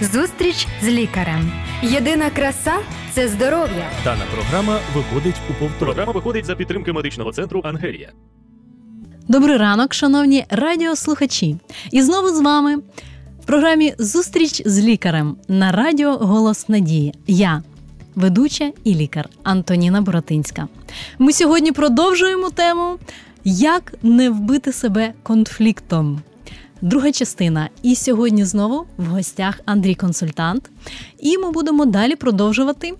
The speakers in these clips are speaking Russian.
Зустріч з лікарем. Єдина краса це здоров'я. Дана програма виходить у повтор. Програма виходить за підтримки медичного центру Ангелія. Добрий ранок, шановні радіослухачі. І знову з вами в програмі Зустріч з лікарем на радіо Голос Надії. Я, ведуча і лікар Антоніна Боротинська. Ми сьогодні продовжуємо тему Як не вбити себе конфліктом. Друга частина. І сьогодні знову в гостях Андрій консультант. І ми будемо далі продовжувати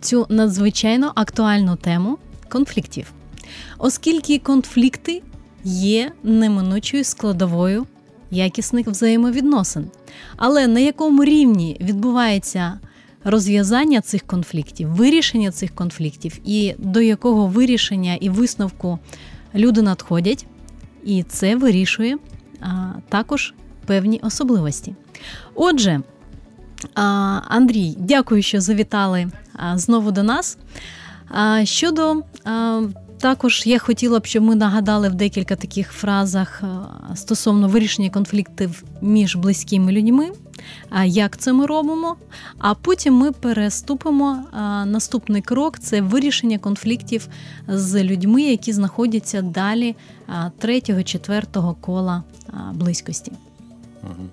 цю надзвичайно актуальну тему конфліктів. Оскільки конфлікти є неминучою складовою якісних взаємовідносин. Але на якому рівні відбувається розв'язання цих конфліктів, вирішення цих конфліктів, і до якого вирішення і висновку люди надходять, і це вирішує також певні особливості. Отже, Андрій, дякую, що завітали знову до нас. Щодо також я хотіла б, щоб ми нагадали в декілька таких фразах стосовно вирішення конфліктів між близькими людьми, як це ми робимо. А потім ми переступимо. а, Наступний крок це вирішення конфліктів з людьми, які знаходяться далі а, третього, четвертого кола а, близькості. Мгм.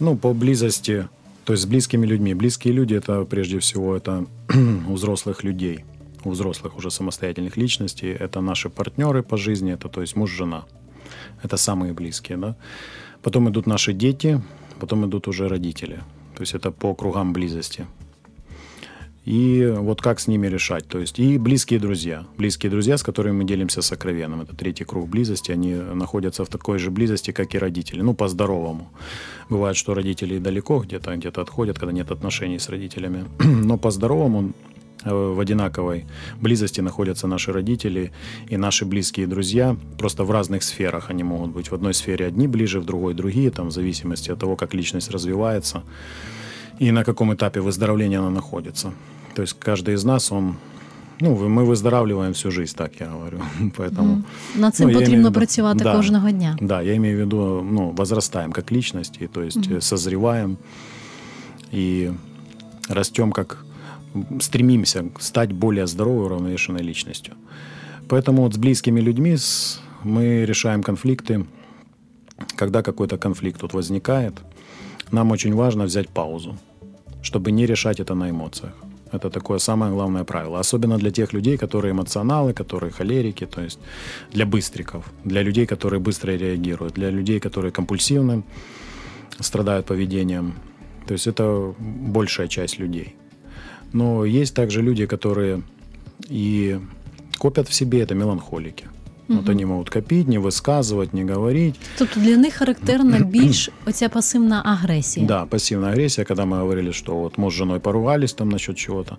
Ну, по близости, то есть с близкими людьми. Близкие люди это прежде всего это у взрослых людей, у взрослых уже самостоятельных личностей. Это наши партнеры по жизни, это то есть муж, жена. Это самые близкие, да. Потом идут наши дети, потом идут уже родители. То есть это по кругам близости. И вот как с ними решать. То есть и близкие друзья. Близкие друзья, с которыми мы делимся сокровенным. Это третий круг близости. Они находятся в такой же близости, как и родители. Ну, по-здоровому. Бывает, что родители далеко где-то, где-то отходят, когда нет отношений с родителями. Но по-здоровому в одинаковой близости находятся наши родители и наши близкие друзья. Просто в разных сферах они могут быть. В одной сфере одни ближе, в другой другие, там, в зависимости от того, как личность развивается и на каком этапе выздоровления она находится. То есть каждый из нас, он, ну, мы выздоравливаем всю жизнь, так я говорю. Поэтому, Мгм. Над цим Ну, потрібно виду- працювати Да. кожного дня. да, я имею в виду, ну, возрастаем как личности, то есть э, созреваем и растем как стремимся стать более здоровой, уравновешенной личностью. Поэтому вот с близкими людьми с- мы решаем конфликты. Когда какой-то конфликт тут возникает, нам очень важно взять паузу, чтобы не решать это на эмоциях. Это такое самое главное правило. Особенно для тех людей, которые эмоционалы, которые холерики, то есть для быстриков, для людей, которые быстро реагируют, для людей, которые компульсивны, страдают поведением. То есть это большая часть людей. Но есть также люди, которые и копят в себе, это меланхолики. Вот Мгм. они могут копить, не высказывать, не говорить. Тобто для них характерна більш оця пасивна агресія. Да, пассивная агрессия, когда мы говорили, что вот муж с женой поругались там насчет чего-то,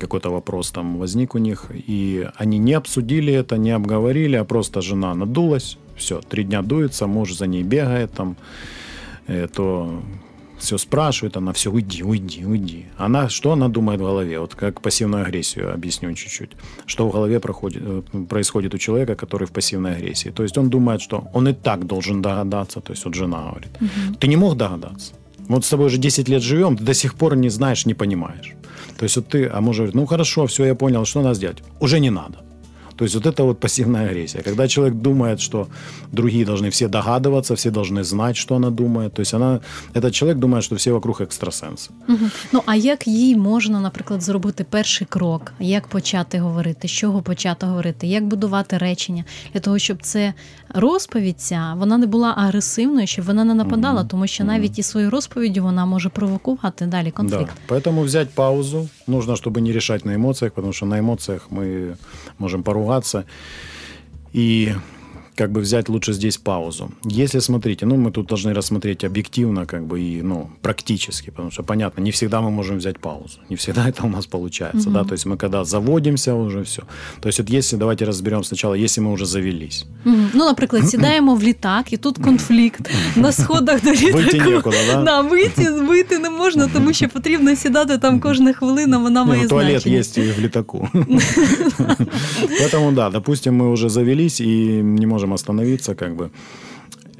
какой-то вопрос там возник у них, и они не обсудили это, не обговорили, а просто жена надулась, все, три дня дуется, муж за ней бегает там, э, то все спрашивает, она все, уйди, уйди, уйди. Она, что она думает в голове? Вот как пассивную агрессию объясню чуть-чуть. Что в голове проходит, э, происходит у человека, который в пассивной агрессии? То есть он думает, что он и так должен догадаться, то есть вот жена говорит, ты не мог догадаться. Вот с тобой уже 10 лет живем, ты до сих пор не знаешь, не понимаешь. То есть вот ты, а муж говорит, ну хорошо, все, я понял, что надо сделать? Уже не надо. То есть вот это вот пассивная агрессия. Когда человек думает, что другие должны все догадываться, все должны знать, что она думает. То есть она, этот человек думает, что все вокруг экстрасенсы. Мгм. Ну а як їй можна, наприклад, зробити перший крок? Як почати говорити? З чого почати говорити? Як будувати речення для того, щоб це розповідь ця вона не була агресивною, щоб вона не нападала, Мгм. тому що Мгм. навіть і своєю розповіддю вона може провокувати далі конфлікт. Да. Поэтому взять паузу нужно, чтобы не решать на эмоциях, потому что на эмоциях мы можем поругаться. И как бы взять лучше здесь паузу. Если, смотрите, ну, мы тут должны рассмотреть объективно, как бы, и, ну, практически, потому что, понятно, не всегда мы можем взять паузу, не всегда это у нас получается, да, то есть мы когда заводимся уже все, то есть вот если, давайте разберем сначала, если мы уже завелись, Мгм. Ну, наприклад, сідаємо в літак, і тут конфлікт на сходах до літаку. выйти некуда, да? Да, вийти, вийти не можна, тому що потрібно сідати там кожна хвилина, вона Не, має ну, туалет значення. есть и в летаку. Поэтому, да, допустим, мы уже завелись и не можем остановиться, как бы.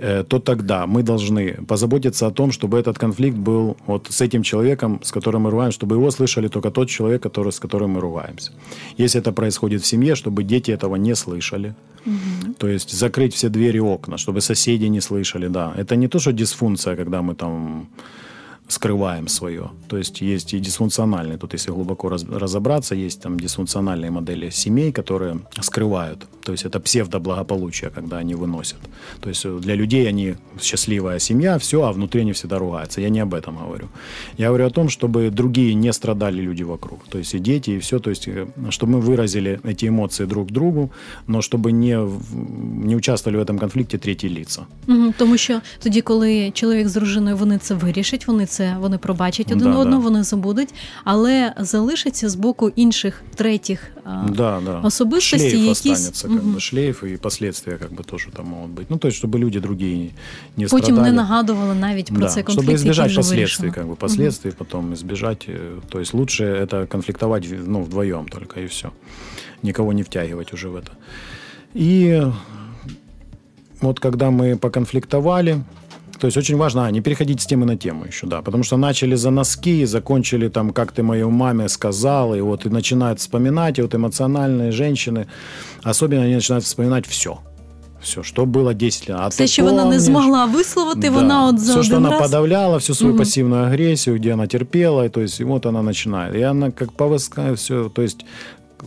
э, то тогда мы должны позаботиться о том, чтобы этот конфликт был вот с этим человеком, с которым мы ругаемся, чтобы его слышали только тот человек, который, с которым мы ругаемся. Если это происходит в семье, чтобы дети этого не слышали. Угу. То есть закрыть все двери и окна, чтобы соседи не слышали, да. Это не то, что дисфункция, когда мы там скрываем свое. То есть есть и дисфункциональные, тут если глубоко раз, разобраться, есть там дисфункциональные модели семей, которые скрывают. То есть это псевдоблагополучие, когда они выносят. То есть для людей они счастливая семья, все, а внутри они всегда ругаются. Я не об этом говорю. Я говорю о том, чтобы другие не страдали люди вокруг. То есть и дети, и все. То есть э, чтобы мы выразили эти эмоции друг другу, но чтобы не, не участвовали в этом конфликте третьи лица. Угу, тому що тоді, коли чоловік з дружиною вони це вирішать, вони це це вони пробачать один да, одного, да. вони забудуть, але залишиться з боку інших третіх да, да. особистостей, шлейф якісь... останется, как бы, шлейф і последствия как бы, тоже там можуть бути. Ну, то есть, щоб люди другі не Потім страдали. не нагадували навіть про да, цей конфлікт, Чтобы избежать последствий, как бы, последствий, угу. потом избежать. Э, то есть, лучше это конфликтовать ну, вдвоем только, и все. Никого не втягивать уже в это. И вот когда мы поконфликтовали, то есть очень важно а, не переходить с темы на тему еще, да, потому что начали за носки, закончили там, как ты моей маме сказал, и вот и начинают вспоминать, и вот эмоциональные женщины, особенно они начинают вспоминать все. Все, що було 10 лет. А Все, що вона не змогла висловити, да. вона от за Все, что она раз... подавляла, всю свою угу. пассивную агрессию, где она терпела, и, то есть и вот она начинает. И она как повыскает все, то есть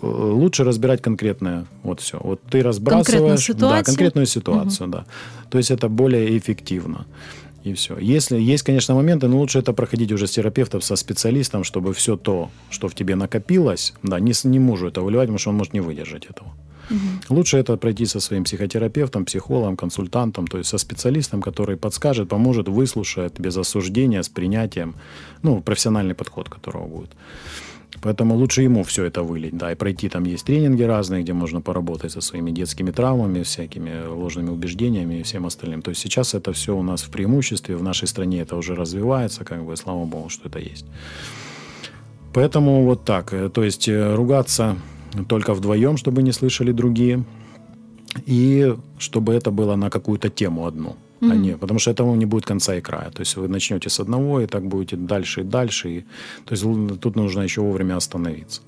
лучше разбирать конкретное. Вот все. Вот ты разбрасываешь конкретную ситуацию, да, конкретную ситуацию, угу. да. То есть это более эффективно. И все. Если есть, конечно, моменты, но лучше это проходить уже с терапевтом, со специалистом, чтобы все то, что в тебе накопилось, да, не, не мужу это выливать, потому что он может не выдержать этого. Угу. Лучше это пройти со своим психотерапевтом, психологом, консультантом, то есть со специалистом, который подскажет, поможет, выслушает без осуждения, с принятием, ну, профессиональный подход которого будет. Поэтому лучше ему все это вылить, да, и пройти там есть тренинги разные, где можно поработать со своими детскими травмами, всякими ложными убеждениями и всем остальным. То есть сейчас это все у нас в преимуществе, в нашей стране это уже развивается, как бы, слава богу, что это есть. Поэтому вот так, э, то есть э, ругаться только вдвоем, чтобы не слышали другие, и чтобы это было на какую-то тему одну mm-hmm. а не, потому что этому не будет конца и края. То есть вы начнете с одного, и так будете дальше и дальше. И, то есть тут нужно еще вовремя остановиться.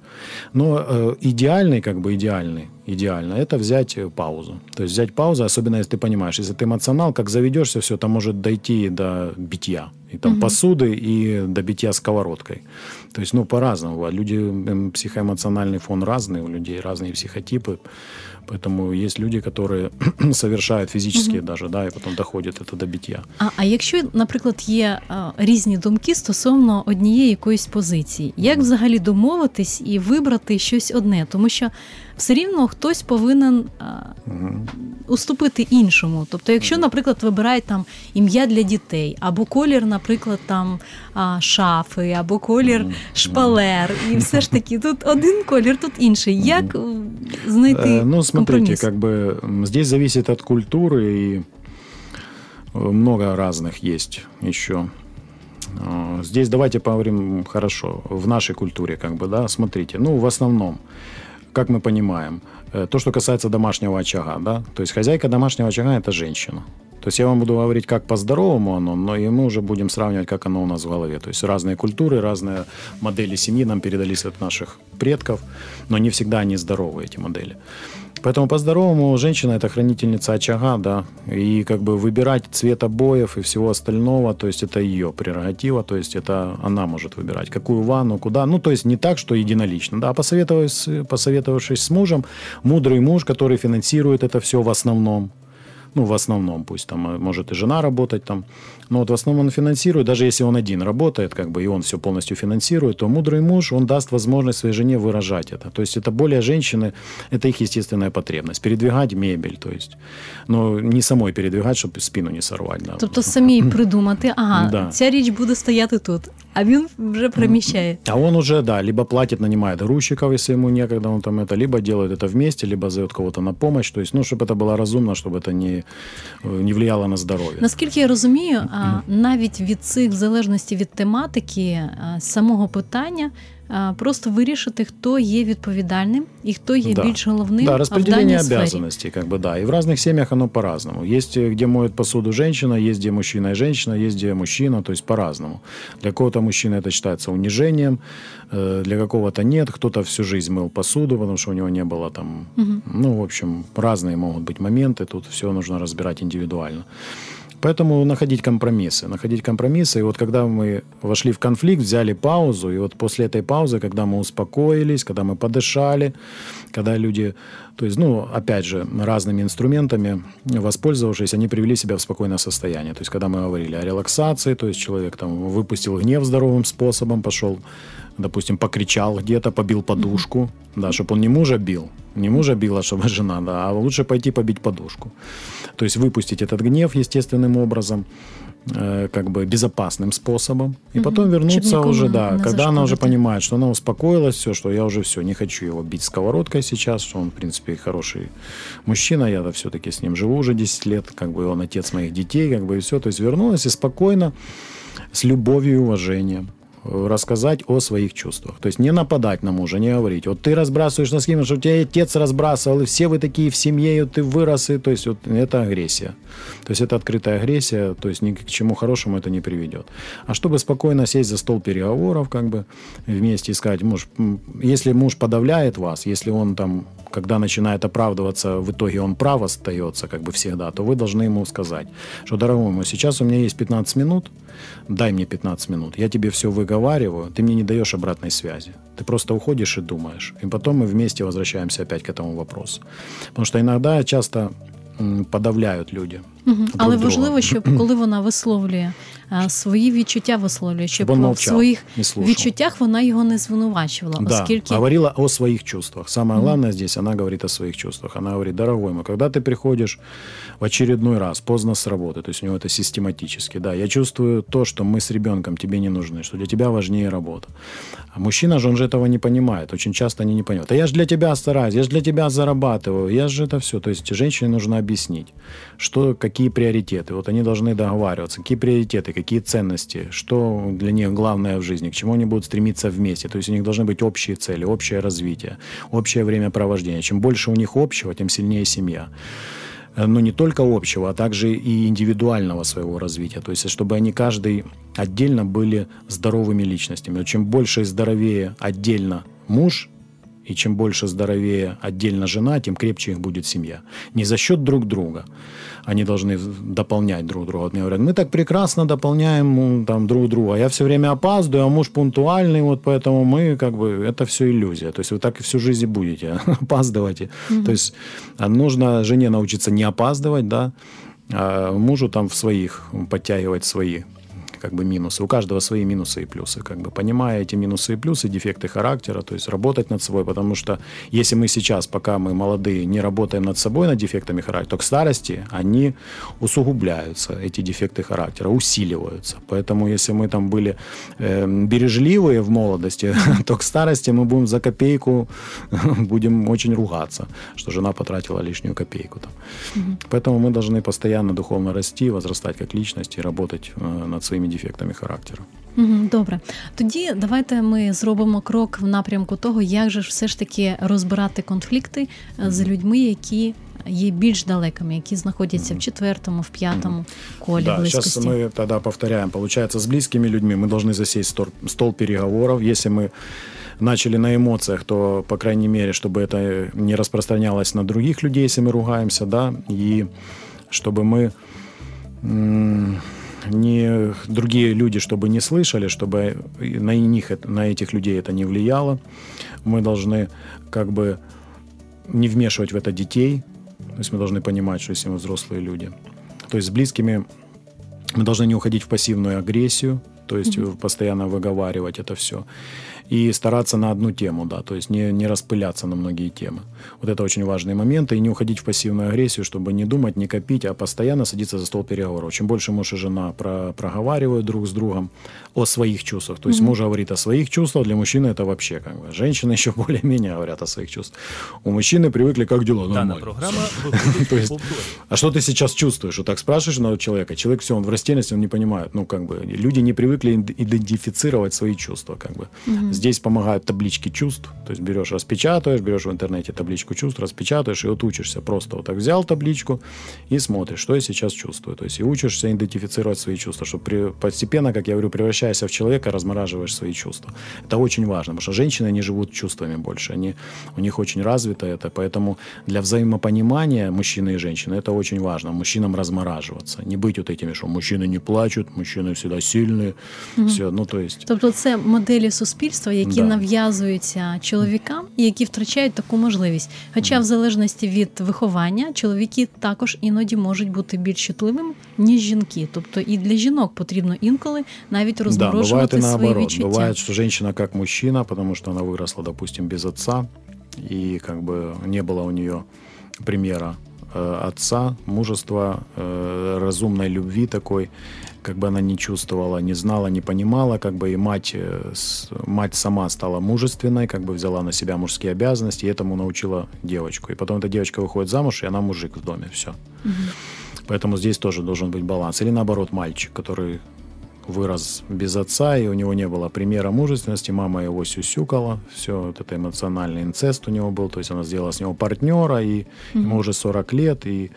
Но э, идеальный, как бы идеальный, идеально, это взять э, паузу. То есть взять паузу, особенно если ты понимаешь, если ты эмоционал, как заведешься, все, это может дойти до битья. И там угу. посуды, и до битья сковородкой. То есть, ну, по-разному. Люди, психоэмоциональный фон разный, у людей разные психотипы. Поэтому есть люди, которые совершают фізично угу. даже, да, і потім доходять це до биття. А а якщо, наприклад, є а, різні думки стосовно однієї якоїсь позиції, як взагалі домовитись і вибрати щось одне? Тому що все рівно хтось повинен а, угу. уступити іншому. Тобто, якщо, наприклад, вибирають там ім'я для дітей, або колір, наприклад, там а, шафи, або колір шпалер, і все ж таки тут один колір, тут інший. Як знайти? Э, ну, смотрите, как бы здесь зависит от культуры и э, много разных есть еще. Здесь давайте поговорим хорошо, в нашей культуре, как бы, да, смотрите, ну, в основном, как мы понимаем, э, то, что касается домашнего очага, да, то есть хозяйка домашнего очага – это женщина. То есть я вам буду говорить, как по-здоровому оно, но и мы уже будем сравнивать, как оно у нас в голове. То есть разные культуры, разные модели семьи нам передались от наших предков, но не всегда они здоровы, эти модели. Поэтому по-здоровому женщина это хранительница очага, да, и как бы выбирать цвет обоев и всего остального, то есть это ее прерогатива, то есть это она может выбирать, какую ванну, куда, ну то есть не так, что единолично, да, посоветовавшись, посоветовавшись с мужем, мудрый муж, который финансирует это все в основном, ну, в основном, пусть там э, может и жена работать там, но вот в основном он финансирует, даже если он один работает, как бы, и он все полностью финансирует, то мудрый муж, он даст возможность своей жене выражать это. То есть это более женщины, это их естественная потребность. Передвигать мебель, то есть, но не самой передвигать, чтобы спину не сорвать. Да. Тобто самій придумати, ага, да. ця річ буде стояти тут, а він вже переміщає. А он уже, да, либо платит, нанимает грузчиков, если ему некогда, он там это, либо делает это вместе, либо зовет кого-то на помощь, то есть, ну, чтобы это было разумно, чтобы это не, не влияло на здоровье. Наскільки я розумію, а навіть від цих в залежності від тематики самого питання а, просто вирішити, хто є відповідальним і хто є Да. більш головним Да, в распределение даній сфері. обязанностей, как бы, да. И в разных семьях оно по-разному. Есть, э, где моет посуду женщина, есть, где мужчина и женщина, есть, где мужчина, то есть по-разному. Для кого-то мужчина это считается унижением, э, для какого-то нет. Кто-то всю жизнь мыл посуду, потому что у него не было там... Ну, в общем, разные могут быть моменты, тут все нужно разбирать индивидуально. Поэтому находить компромиссы, находить компромиссы. И вот когда мы вошли в конфликт, взяли паузу, и вот после этой паузы, когда мы успокоились, когда мы подышали, когда люди, то есть, ну, опять же, разными инструментами воспользовавшись, они привели себя в спокойное состояние. То есть, когда мы говорили о релаксации, то есть человек там выпустил гнев здоровым способом, пошел, допустим, покричал где-то, побил подушку, да, чтобы он не мужа бил, не мужа била, чтобы жена, да, а лучше пойти побить подушку. То есть выпустить этот гнев естественным образом, э, как бы безопасным способом, и Мгм. потом вернуться уже, да, когда она уже понимает, что она успокоилась, все, что я уже все, не хочу его бить сковородкой сейчас, что он, в принципе, хороший мужчина, я все-таки с ним живу уже 10 лет, как бы он отец моих детей, как бы и все, то есть вернулась и спокойно, с любовью и уважением рассказать о своих чувствах. То есть не нападать на мужа, не говорить, вот ты разбрасываешь носки, потому что у тебя отец разбрасывал, и все вы такие в семье, и ты вырос, и то есть вот это агрессия. То есть это открытая агрессия, то есть ни к чему хорошему это не приведет. А чтобы спокойно сесть за стол переговоров, как бы вместе и сказать, муж, если муж подавляет вас, если он там, когда начинает оправдываться, в итоге он прав остается, как бы всегда, то вы должны ему сказать, что, дорогой мой, сейчас у меня есть 15 минут, дай мне 15 минут, я тебе все выговариваю, ты мне не даешь обратной связи. Ты просто уходишь и думаешь. И потом мы вместе возвращаемся опять к этому вопросу. Потому что иногда часто подавляют люди. Мгм. друг Але друга. важливо, щоб коли вона висловлює а, свої відчуття, висловлює, щоб Щоб він в мовчав, своїх не слушав. відчуттях вона його не звинувачувала, Да, оскільки говорила о своих чувствах. Самое главное здесь, она говорит о своих чувствах. Она говорит, дорогой мой, когда ты приходишь в очередной раз поздно с работы, то есть у него это систематически, да, я чувствую то, что мы с ребенком тебе не нужны, что для тебя важнее работа. А мужчина же, он же этого не понимает, очень часто они не понимают. А я же для тебя стараюсь, я же для тебя зарабатываю, я же это все. То есть женщине нужно объяснить, что, какие приоритеты. Вот они должны договариваться, какие приоритеты, какие ценности, что для них главное в жизни, к чему они будут стремиться вместе. То есть у них должны быть общие цели, общее развитие, общее времяпровождение. Чем больше у них общего, тем сильнее семья но не только общего, а также и индивидуального своего развития. То есть, чтобы они каждый отдельно были здоровыми личностями. Чем больше и здоровее отдельно муж, и чем больше здоровее отдельно жена, тем крепче их будет семья. Не за счет друг друга. Они должны дополнять друг друга. Вот мне говорят, мы так прекрасно дополняем там, друг друга. Я все время опаздываю, а муж пунктуальный, вот поэтому мы как бы, это все иллюзия. То есть вы так и всю жизнь будете опаздывать. То есть а нужно жене научиться не опаздывать, да, а мужу там в своих, подтягивать свои как бы минусы. У каждого свои минусы и плюсы. Как бы понимая эти минусы и плюсы, дефекты характера, то есть работать над собой, потому что если мы сейчас, пока мы молодые, не работаем над собой, над дефектами характера, то к старости они усугубляются, эти дефекты характера, усиливаются. Поэтому если мы там были э, бережливые в молодости, то к старости мы будем за копейку, будем очень ругаться, что жена потратила лишнюю копейку. Там. Поэтому мы должны постоянно духовно расти, возрастать как личность и работать э, над своими дефектами характера. Мгм, Добре, тоді давайте ми зробимо крок в напрямку того, як же ж все ж таки розбирати конфлікти е, з людьми, які є більш далекими, які знаходяться в четвертому, в п'ятому колі Да, сейчас близькості. мы тогда повторяем. Получается, с близкими людьми мы должны засесть стол, стол переговоров. Если мы начали на эмоциях, то, по крайней мере, чтобы это не распространялось на других людей, если мы ругаемся, да, и чтобы мы м, не другие люди, чтобы не слышали, чтобы на них, на этих людей это не влияло. Мы должны как бы не вмешивать в это детей. То есть мы должны понимать, что если мы взрослые люди. То есть с близкими мы должны не уходить в пассивную агрессию, то есть э, постоянно выговаривать это все. И стараться на одну тему, да, то есть не, не распыляться на многие темы. Вот это очень важные моменты. И не уходить в пассивную агрессию, чтобы не думать, не копить, а постоянно садиться за стол переговоров. Чем больше муж и жена про, проговаривают друг с другом о своих чувствах. То есть муж говорит о своих чувствах, для мужчины это вообще как бы. Женщины еще более-менее говорят о своих чувствах. У мужчины привыкли, как дела, нормально. То есть- повторі. А что ты сейчас чувствуешь? Вот так спрашиваешь одного человека, человек все, он в растерянности, он не понимает. Ну, как бы, люди не привыкли ид- идентифицировать свои чувства, как бы. Здесь помогают таблички чувств. То есть берешь, распечатываешь, берешь в интернете табличку чувств, распечатываешь и вот учишься. Просто вот так взял табличку и смотришь, что я сейчас чувствую. То есть и учишься идентифицировать свои чувства, чтобы при, постепенно, как я говорю, превращаясь в человека, размораживаешь свои чувства. Это очень важно, потому что женщины, они живут чувствами больше. Они, у них очень развито это, поэтому для взаимопонимания мужчины и женщины это очень важно. Мужчинам размораживаться. Не быть вот этими, что мужчины не плачут, мужчины всегда сильные. Все, ну то есть... Тобто це моделі суспільства, які Да. нав'язуються чоловікам і які втрачають таку можливість. Хоча, в залежності від виховання, чоловіки також іноді можуть бути більш чутливими, ніж жінки. Тобто і для жінок потрібно інколи навіть Да, бывает розморожувати и свої наоборот. відчуття. Бывает, что женщина как мужчина, потому что она выросла, допустим, без отца, и как бы не было у нее примера э, Отца, мужества, э, разумной любви такой, как бы она не чувствовала, не знала, не понимала, как бы и мать, э, мать сама стала мужественной, как бы взяла на себя мужские обязанности, и этому научила девочку. И потом эта девочка выходит замуж, и она мужик в доме, все. Поэтому здесь тоже должен быть баланс. Или наоборот, мальчик, который вырос без отца, и у него не было примера мужественности, мама его сюсюкала, все, вот это эмоциональный инцест у него был, то есть она сделала с него партнера, и ему уже 40 лет, и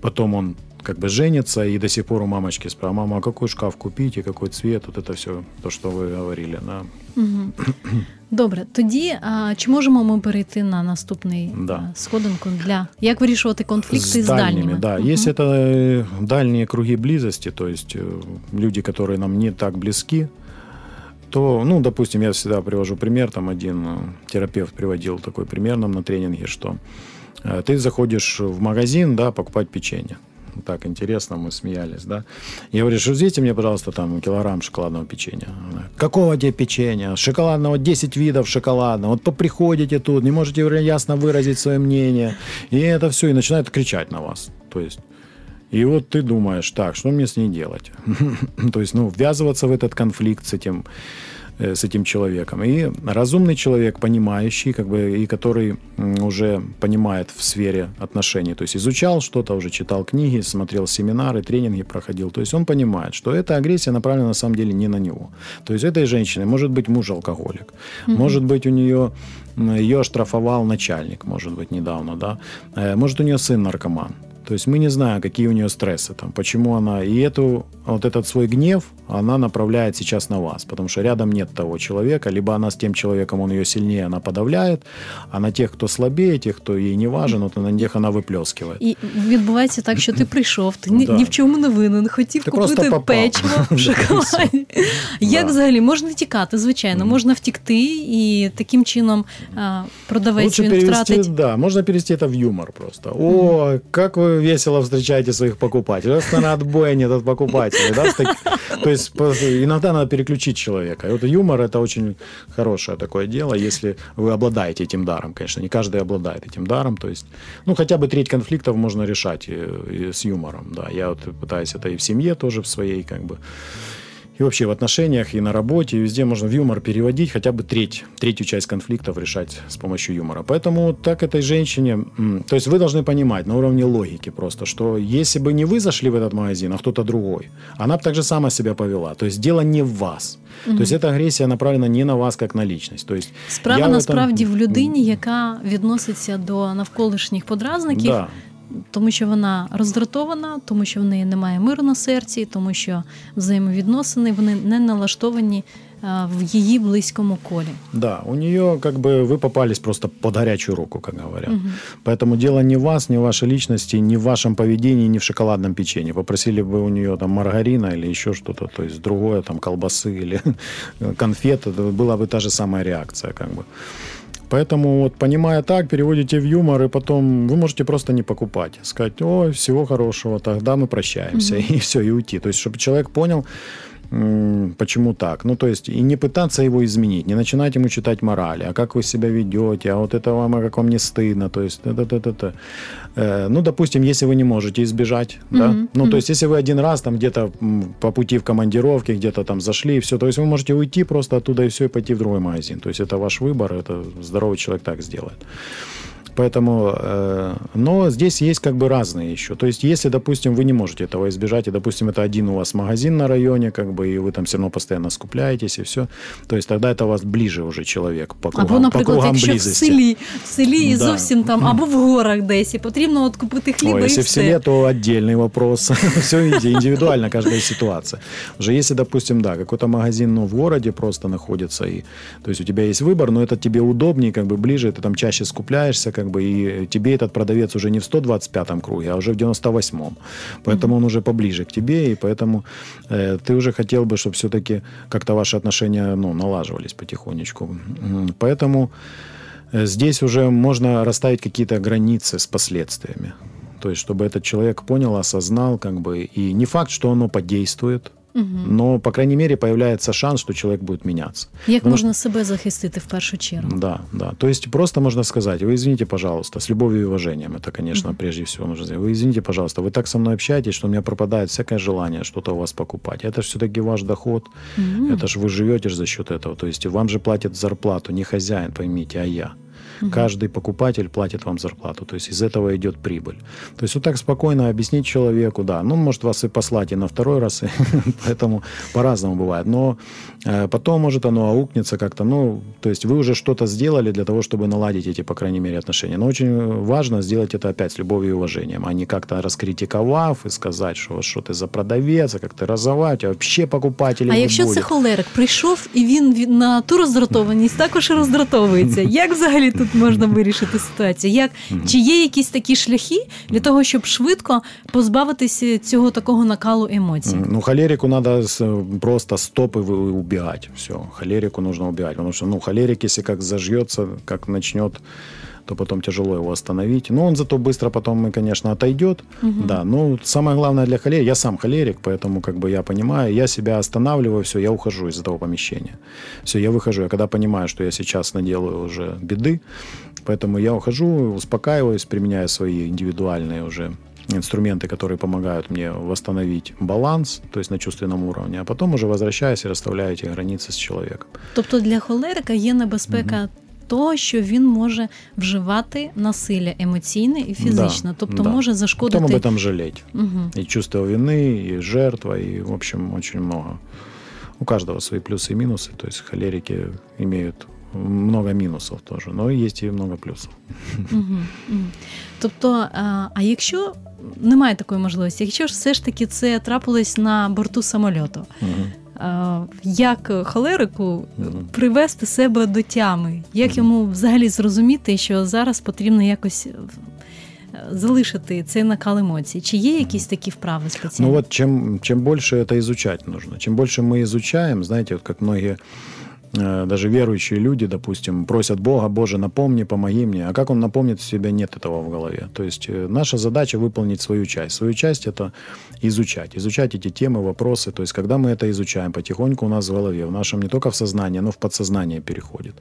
потом он как бы женится, и до сих пор у мамочки спрашивает, мама, а какой шкаф купить, и какой цвет, вот это все, то, что вы говорили, да. Мгм. Добре, тоді а, чи можемо ми перейти на наступний Да. а, сходинку для як вирішувати конфлікти з, дальніми? да. Мгм. Если это э, дальние круги близости, то есть э, люди, которые нам не так близки, то, ну, допустим, я всегда привожу пример, там один э, терапевт приводил такой пример нам на тренинге, что э, ты заходишь в магазин, да, покупать печенье. Так интересно, мы смеялись, да. Я говорю, взвесьте мне, пожалуйста, там килограмм шоколадного печенья. Она, Какого тебе печенья? Шоколадного 10 видов шоколадного. Вот приходите тут, не можете ясно выразить свое мнение. И это все, и начинает кричать на вас. То есть и вот ты думаешь, так, что мне с ней делать? То есть, ну, ввязываться в этот конфликт с этим, с этим человеком. И разумный человек, понимающий, как бы, и который уже понимает в сфере отношений, то есть изучал что-то, уже читал книги, смотрел семинары, тренинги проходил. То есть он понимает, что эта агрессия направлена на самом деле не на него. То есть этой женщины может быть муж алкоголик, может быть у нее ее оштрафовал начальник, может быть недавно, да, Э, может у нее сын наркоман. То есть мы не знаем, какие у нее стрессы там, почему она... И эту, вот этот свой гнев она направляет сейчас на вас, потому что рядом нет того человека, либо она с тем человеком, он ее сильнее, она подавляет, а на тех, кто слабее, тех, кто ей не важен, вот на них она выплескивает. І відбувається так, що ти прийшов, ти ні, Да. ні в чому не винен, хотів Ти купити просто попав. печиво в шоколаді. Як Да. взагалі можна тікати? Звичайно, можна втікти, і таким чином а, продавець Лучше він перевести, втратить. да, можно перевести это в юмор просто. О, как весело встречаете своих покупателей. Раз, наверное, отбоя нет от покупателей. Да? То есть иногда надо переключить человека. И вот юмор это очень хорошее такое дело, если вы обладаете этим даром, конечно. Не каждый обладает этим даром. То есть, ну, хотя бы треть конфликтов можно решать и, и с юмором. Да. Я вот пытаюсь это и в семье тоже в своей, как бы, и вообще в отношениях, и на работе, и везде можно в юмор переводить, хотя бы треть, третью часть конфликтов решать с помощью юмора. Поэтому вот так этой женщине... м, То есть вы должны понимать на уровне логики просто, что если бы не вы зашли в этот магазин, а кто-то другой, она бы так же сама себя повела. То есть дело не в вас. То есть эта агрессия направлена не на вас как на личность. То есть Справа я в этом- насправді в людині, яка відноситься до навколишніх подразників, Да. тому що вона роздратована, тому що в неї немає миру на серці, тому що взаємовідносини вони не налаштовані а, в її близькому колі. Да, у нее как бы вы попались просто под горячую руку, как говорят. Поэтому дело не в вас, не в вашей личности, не в вашем поведении, не в шоколадном печенье. Попросили бы у нее там маргарина или еще что-то, то есть другое, там колбасы или конфет, это была бы та же самая реакция, как бы. Поэтому вот понимая так, переводите в юмор, и потом вы можете просто не покупать. Сказать, ой, всего хорошего, тогда мы прощаемся, и все, и уйти. То есть, чтобы человек понял, почему так. Ну, то есть, и не пытаться его изменить, не начинать ему читать морали, а как вы себя ведете, а вот это вам, а как вам не стыдно, то есть, это, это, это. Э, ну, допустим, если вы не можете избежать, да, Мгм, ну, мгм. то есть, если вы один раз там где-то по пути в командировке, где-то там зашли, и все, то есть, вы можете уйти просто оттуда и все, и пойти в другой магазин, то есть, это ваш выбор, это здоровый человек так сделает. Поэтому, э, но здесь есть как бы разные еще. То есть, если, допустим, вы не можете этого избежать, и, допустим, это один у вас магазин на районе, как бы, и вы там все равно постоянно скупляетесь, и все, то есть тогда это у вас ближе уже человек по кругам, Або, наприклад, по кругам якщо близости. в селі, в селі і Да. зовсім там, або в горах десь, і потрібно от купити хліба Ой, і если в все. селе, то отдельный вопрос. Все видите, индивидуально каждая ситуация. Уже если, допустим, да, какой-то магазин ну, в городе просто находится, и, то есть у тебя есть выбор, но это тебе удобнее, как бы ближе, ты там чаще скупляешься, как бы, и тебе этот продавец уже не в 125-м круге, а уже в 98-м. Поэтому он уже поближе к тебе, и поэтому э, ты уже хотел бы, чтобы все-таки как-то ваши отношения ну, налаживались потихонечку. Поэтому э, здесь уже можно расставить какие-то границы с последствиями. То есть, чтобы этот человек понял, осознал, как бы, и не факт, что оно подействует, но, по крайней мере, появляется шанс, что человек будет меняться. Як Потому можна себе захистити в першу чергу? Да, да. То есть просто можно сказать, вы извините, пожалуйста, с любовью и уважением, это, конечно, прежде всего нужно сделать. Вы извините, пожалуйста, вы так со мной общаетесь, что у меня пропадает всякое желание что-то у вас покупать. Это же все-таки ваш доход, это же вы живете за счет этого. То есть вам же платят зарплату не хозяин, поймите, а я. Каждый покупатель платит вам зарплату, то есть из этого идет прибыль. То есть вот так спокойно объяснить человеку, да, ну, он может вас и послать и на второй раз, поэтому по-разному бывает, но э, потом может оно аукнется как-то, ну, то есть вы уже что-то сделали для того, чтобы наладить эти, по крайней мере, отношения. Но очень важно сделать это опять с любовью и уважением, а не как-то раскритиковав и сказать, что вот что ты за продавец, а как ты разовать, а вообще покупателей А не якщо будет. це холерик прийшов і він від- на ту роздратованість також роздратовується, як взагалі тут можна вирішити ситуацію? Як чи є якісь такі шляхи для того, щоб швидко позбавитися цього такого накалу емоцій? Ну, холерику треба с- просто стопи убігати. Все, холерику нужно убігати. Тому що ну, холерик, якщо як зажжется, як начнет, то потом тяжело его остановить. Но он зато быстро потом, конечно, отойдет. Да, ну, самое главное для холерика, я сам холерик, поэтому, как бы, я понимаю, я себя останавливаю, все, я ухожу из этого помещения. Все, я выхожу. Я когда понимаю, что я сейчас наделаю уже беды, поэтому я ухожу, успокаиваюсь, применяю свои индивидуальные уже инструменты, которые помогают мне восстановить баланс, то есть на чувственном уровне, а потом уже возвращаюсь и расставляю эти границы с человеком. Тобто для холерика є небезпека. Того, що він може вживати насилля емоційне і фізичне, Да, тобто да. може Потом зашкодити. об этом жалеть. Угу. И чувство вины, и жертва, и, в общем, очень много. У каждого свои плюсы и минусы. То есть холерики имеют много минусов тоже, но есть и много плюсов. Угу. Тобто, а, а якщо немає такої можливості, якщо ж все ж таки це трапилось на борту самольоту, Мгм. а, як холерику Мгм. привести себе до тями? Як Мгм. йому взагалі зрозуміти, що зараз потрібно якось е, залишити цей накал емоцій? Чи є якісь такі вправи спеціальні? Ну вот чем, чем больше это изучать нужно, чем больше мы изучаем, знаете, вот как многие э, даже верующие люди, допустим, просят Бога, Боже, напомни, помоги мне. А как он напомнит, себя нет этого в голове. То есть э, наша задача выполнить свою часть. Свою часть это изучать, изучать эти темы, вопросы. То есть когда мы это изучаем, потихоньку у нас в голове, в нашем не только в сознании, но в подсознание переходит.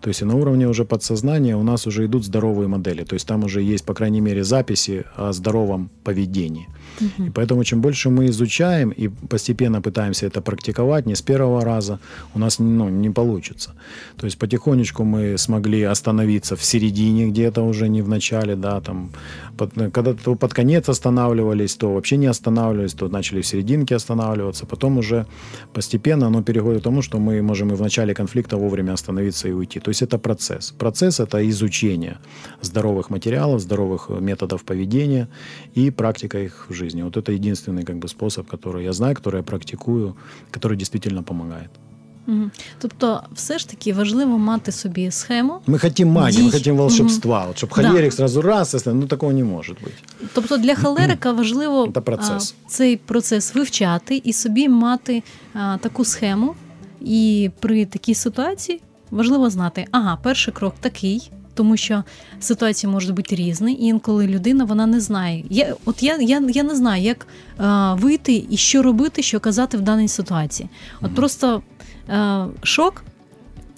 То есть и на уровне уже подсознания у нас уже идут здоровые модели. То есть там уже есть, по крайней мере, записи о здоровом поведении. И поэтому чем больше мы изучаем и постепенно пытаемся это практиковать, не с первого раза, у нас ну, не получится. То есть потихонечку мы смогли остановиться в середине где-то уже, не в начале, да, там, под, когда то под конец останавливались, то вообще не останавливались, то начали в серединке останавливаться, потом уже постепенно оно переходит к тому, что мы можем и в начале конфликта вовремя остановиться и уйти. То есть это процесс. Процесс – это изучение здоровых материалов, здоровых методов поведения и практика их в жизни. Вот это единственный как бы, способ, который я знаю, который я практикую, который действительно помогает. Мгм. Тобто, все ж таки важливо мати собі схему. Мы хотим магии, Ди- мы хотим волшебства. Вот, чтобы Да. холерик сразу раз, если- ну такого не может быть. Тобто для холерика важливо Це процес. а, цей процес вивчати і собі мати а, таку схему. І при такій ситуації важливо знати, ага, перший крок такий. Тому що ситуації можуть бути різні, і інколи людина вона не знає. Я, от я, я, я не знаю, як а, вийти і що робити, що казати в даній ситуації. От просто а, шок,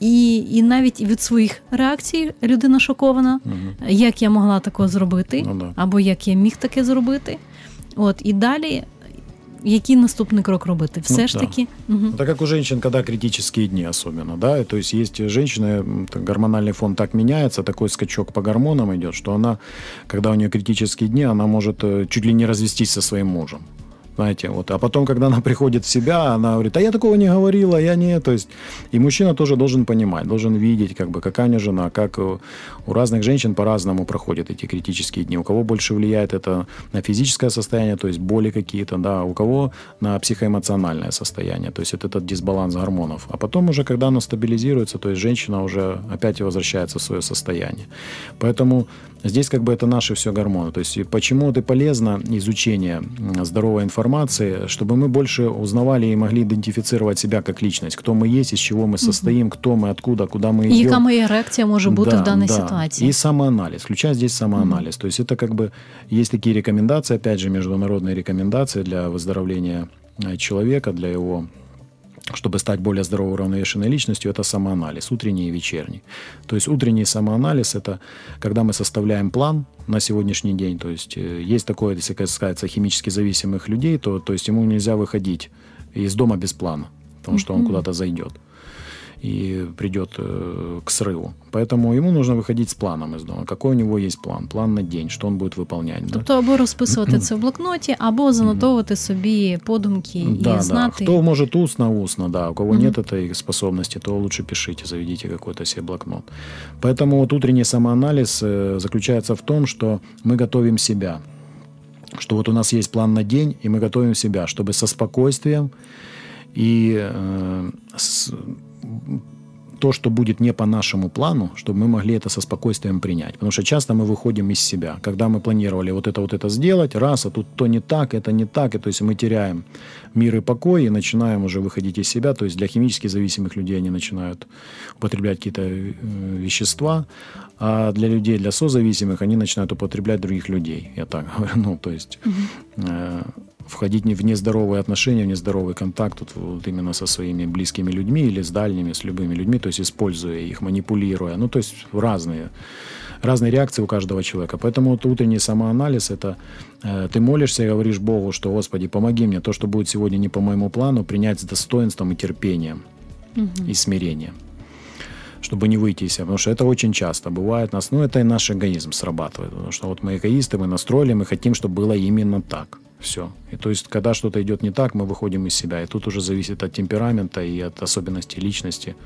і, і навіть від своїх реакцій людина шокована, Мгм. як я могла такого зробити, Ну да. або як я міг таке зробити. От, і далі який наступний крок робити? Все Ну, ж да. таки. Угу. Так как у женщин, когда критические дни особенно, да, то есть есть женщины, гормональный фон так меняется, такой скачок по гормонам идет, что она, когда у нее критические дни, она может э, чуть ли не развестись со своим мужем. Знаете, вот. А потом, когда она приходит в себя, она говорит, а я такого не говорила, я не... То есть, и мужчина тоже должен понимать, должен видеть, как бы, какая у него жена, как э, у разных женщин по-разному проходят эти критические дни. У кого больше влияет это на физическое состояние, то есть боли какие-то, да, у кого на психоэмоциональное состояние, то есть это этот дисбаланс гормонов. А потом уже, когда оно стабилизируется, то есть женщина уже опять возвращается в свое состояние. Поэтому здесь как бы это наши все гормоны. То есть почему это полезно изучение здоровой информации, чтобы мы больше узнавали и могли идентифицировать себя как личность, кто мы есть, из чего мы состоим, кто мы, откуда, куда мы І идем. яка моя реакція може бути Да, в даній да. ситуації? И самоанализ, включая здесь самоанализ. То есть это как бы есть такие рекомендации, опять же, международные рекомендации для выздоровления э, человека, для его чтобы стать более здоровой, уравновешенной личностью, это самоанализ, утренний и вечерний. То есть утренний самоанализ – это когда мы составляем план на сегодняшний день. То есть э, есть такое, если касается химически зависимых людей, то, то есть ему нельзя выходить из дома без плана, потому что он куда-то зайдет и придет э, к срыву. Поэтому ему нужно выходить с планом из дома. Какой у него есть план? План на день, что он будет выполнять. да? Тобто або розписувати це в блокноті, або занотовувати собі подумки і Да, да. знати. Кто может устно, устно, да. У кого Мгм. нет этой способности, то лучше пишите, заведите какой-то себе блокнот. Поэтому вот утренний самоанализ э, заключается в том, что мы готовим себя. Что вот у нас есть план на день, и мы готовим себя, чтобы со спокойствием и э, с- то, что будет не по нашему плану, чтобы мы могли это со спокойствием принять. Потому что часто мы выходим из себя. Когда мы планировали вот это вот это сделать, раз, а тут то не так, это не так, и то есть мы теряем мир и покой и начинаем уже выходить из себя. То есть для химически зависимых людей они начинают употреблять какие-то э, вещества, а для людей, для созависимых, они начинают употреблять других людей. Я так говорю. Ну, то есть э, входить не в нездоровые отношения, в нездоровый контакт вот, вот именно со своими близкими людьми или с дальними, с любыми людьми, то есть используя их, манипулируя. Ну, то есть разные, разные реакции у каждого человека. Поэтому вот утренний самоанализ – это э, ты молишься и говоришь Богу, что, Господи, помоги мне, то, что будет сегодня не по моему плану, принять с достоинством и терпением и смирением чтобы не выйти из себя. Потому что это очень часто бывает нас. Ну, это и наш эгоизм срабатывает. Потому что вот мы эгоисты, мы настроили, мы хотим, чтобы было именно так. Все. И то есть, когда что-то идет не так, мы выходим из себя. И тут уже зависит от темперамента и от особенностей личности,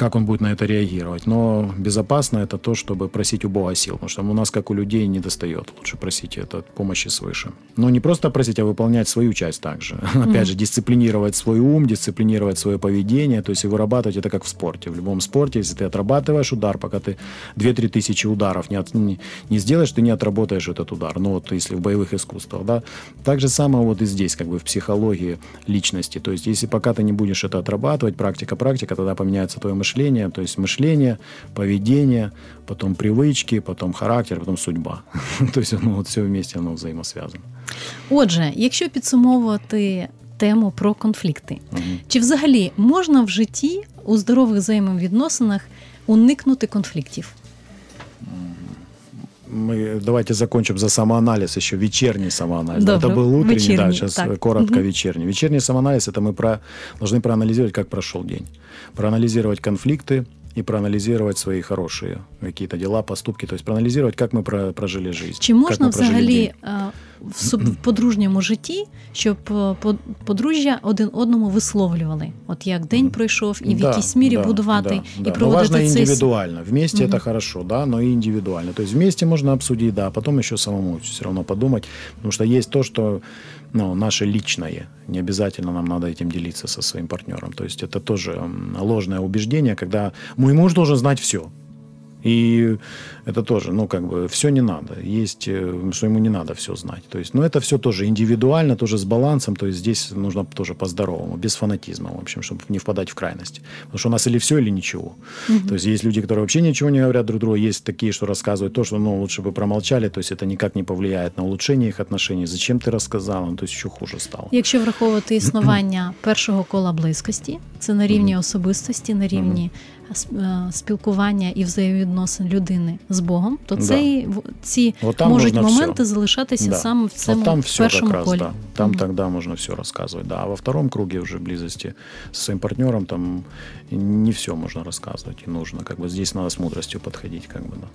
как он будет на это реагировать. Но безопасно это то, чтобы просить у Бога сил. Потому что у нас, как у людей, не достает. Лучше просить это помощи свыше. Но не просто просить, а выполнять свою часть также. Опять же, дисциплинировать свой ум, дисциплинировать свое поведение. То есть и вырабатывать это как в спорте. В любом спорте, если ты отрабатываешь удар, пока ты 2-3 тысячи ударов не, от- не, не сделаешь, ты не отработаешь этот удар. Ну вот если в боевых искусствах, да. Так же самое вот и здесь, как бы в психологии личности. То есть если пока ты не будешь это отрабатывать, практика, практика, тогда поменяется твое мышление. То есть мышление, поведение, потом привычки, потом характер, потом судьба. То есть ну, вот все вместе оно взаимосвязано. Отже, якщо підсумовувати тему про конфлікти, чи взагалі можна в житті у здорових взаємовідносинах уникнути конфліктів? Мы давайте закончим за самоанализ еще вечерний самоанализ. Да, Добро. Это был утренний, да, Вечерний, сейчас так. коротко Мгм. вечерний. Вечерний самоанализ это мы про, должны проанализировать, как прошел день, проанализировать конфликты и проанализировать свои хорошие какие-то дела, поступки, то есть проанализировать, как мы про- прожили жизнь. Чи как можна мы прожили взагалі день. е, в су- в подружньому житті, щоб е, по- подружжя один одному висловлювали, от як день пройшов, і в Да, якійсь мірі да, будувати да, і да. Но проводити важно цей с- индивидуально. Вместе Мгм. это хорошо, да, но и индивидуально. То есть вместе можно обсудить, да, а потом еще самому все равно подумать, потому что есть то, что ну, наше личное. Не обязательно нам надо этим делиться со своим партнером. То есть это тоже м, ложное убеждение, когда мой муж должен знать все. И это тоже, ну, как бы, все не надо. Есть, э, что ему не надо все знать. То есть, ну, это все тоже индивидуально, тоже с балансом. То есть, здесь нужно тоже по-здоровому, без фанатизма, в общем, чтобы не впадать в крайность. Потому что у нас или все, или ничего. То есть, есть люди, которые вообще ничего не говорят друг другу. Есть такие, что рассказывают то, что, ну, лучше бы промолчали. То есть, это никак не повлияет на улучшение их отношений. Зачем ты рассказал? Ну, то есть, еще хуже стало. Якщо враховувати існування першого кола близькості, це на рівні особистості, на рівні сп- е, спілкування і взаємовідносин людини з Богом, то Да. це і в- ці Вот там можуть нужно моменти всё. залишатися Да. саме в цьому вот там все першому как раз, колі. да. Там Мгм. тогда можно все рассказывать. Да. А во втором круге уже близости со своим партнером там не все можно рассказывать и нужно. Как бы здесь надо с мудростью подходить. Как бы, да.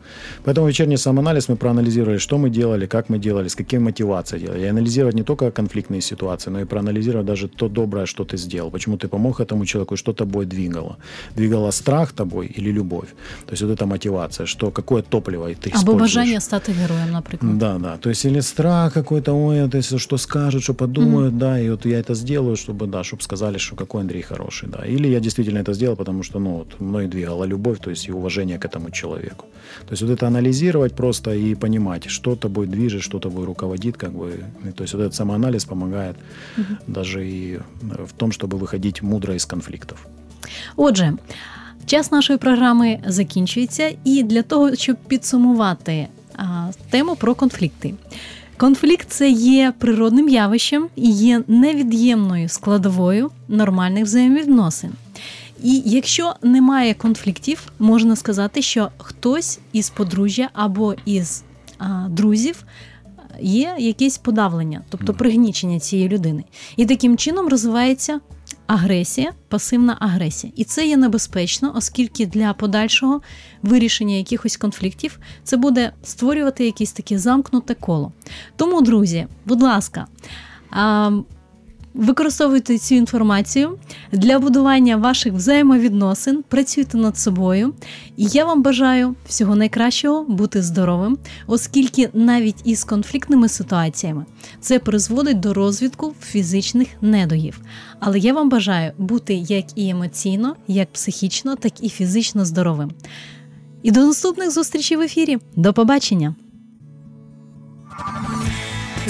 Поэтому вечерний самоанализ мы проанализировали, что мы делали, как мы делали, с какими мотивацией делали. И анализировать не только конфликтные ситуации, но и проанализировать даже то доброе, что ты сделал. Почему ты помог этому человеку и что тобой двигало. Двигало страх тобой или любовь. То есть вот эта мотивация, что какое топливо ты Або используешь. бажання стати героєм, наприклад. Да, да. То есть или страх какой-то, ой, это если что скажут, что подумают, да, и вот я это сделаю, чтобы, да, чтобы сказали, что какой Андрей хороший, да. Или я действительно это сделал, потому что, ну, вот, мной двигала любовь, то есть и уважение к этому человеку. То есть вот это анализировать просто и понимать, что тобой движет, что тобой руководит, как бы. И то есть вот этот самоанализ помогает даже и в том, чтобы выходить мудро из конфликтов. Отже, час нашої програми закінчується, і для того, щоб підсумувати а, тему про конфлікти. Конфлікт це є природним явищем і є невід'ємною складовою нормальних взаємовідносин. І якщо немає конфліктів, можна сказати, що хтось із подружжя або із а, друзів є якесь подавлення, тобто пригнічення цієї людини. І таким чином розвивається агресія, пасивна агресія. І це є небезпечно, оскільки для подальшого вирішення якихось конфліктів це буде створювати якесь таке замкнуте коло. Тому, друзі, будь ласка. Використовуйте цю інформацію для будування ваших взаємовідносин, працюйте над собою. І я вам бажаю всього найкращого бути здоровим, оскільки навіть із конфліктними ситуаціями це призводить до розвитку фізичних недугів. Але я вам бажаю бути як і емоційно, як психічно, так і фізично здоровим. І до наступних зустрічей в ефірі. До побачення!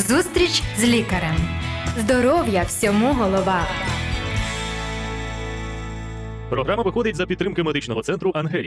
Зустріч з лікарем. Здоров'я всьому голова. Програма виходить за підтримки медичного центру Ангелія.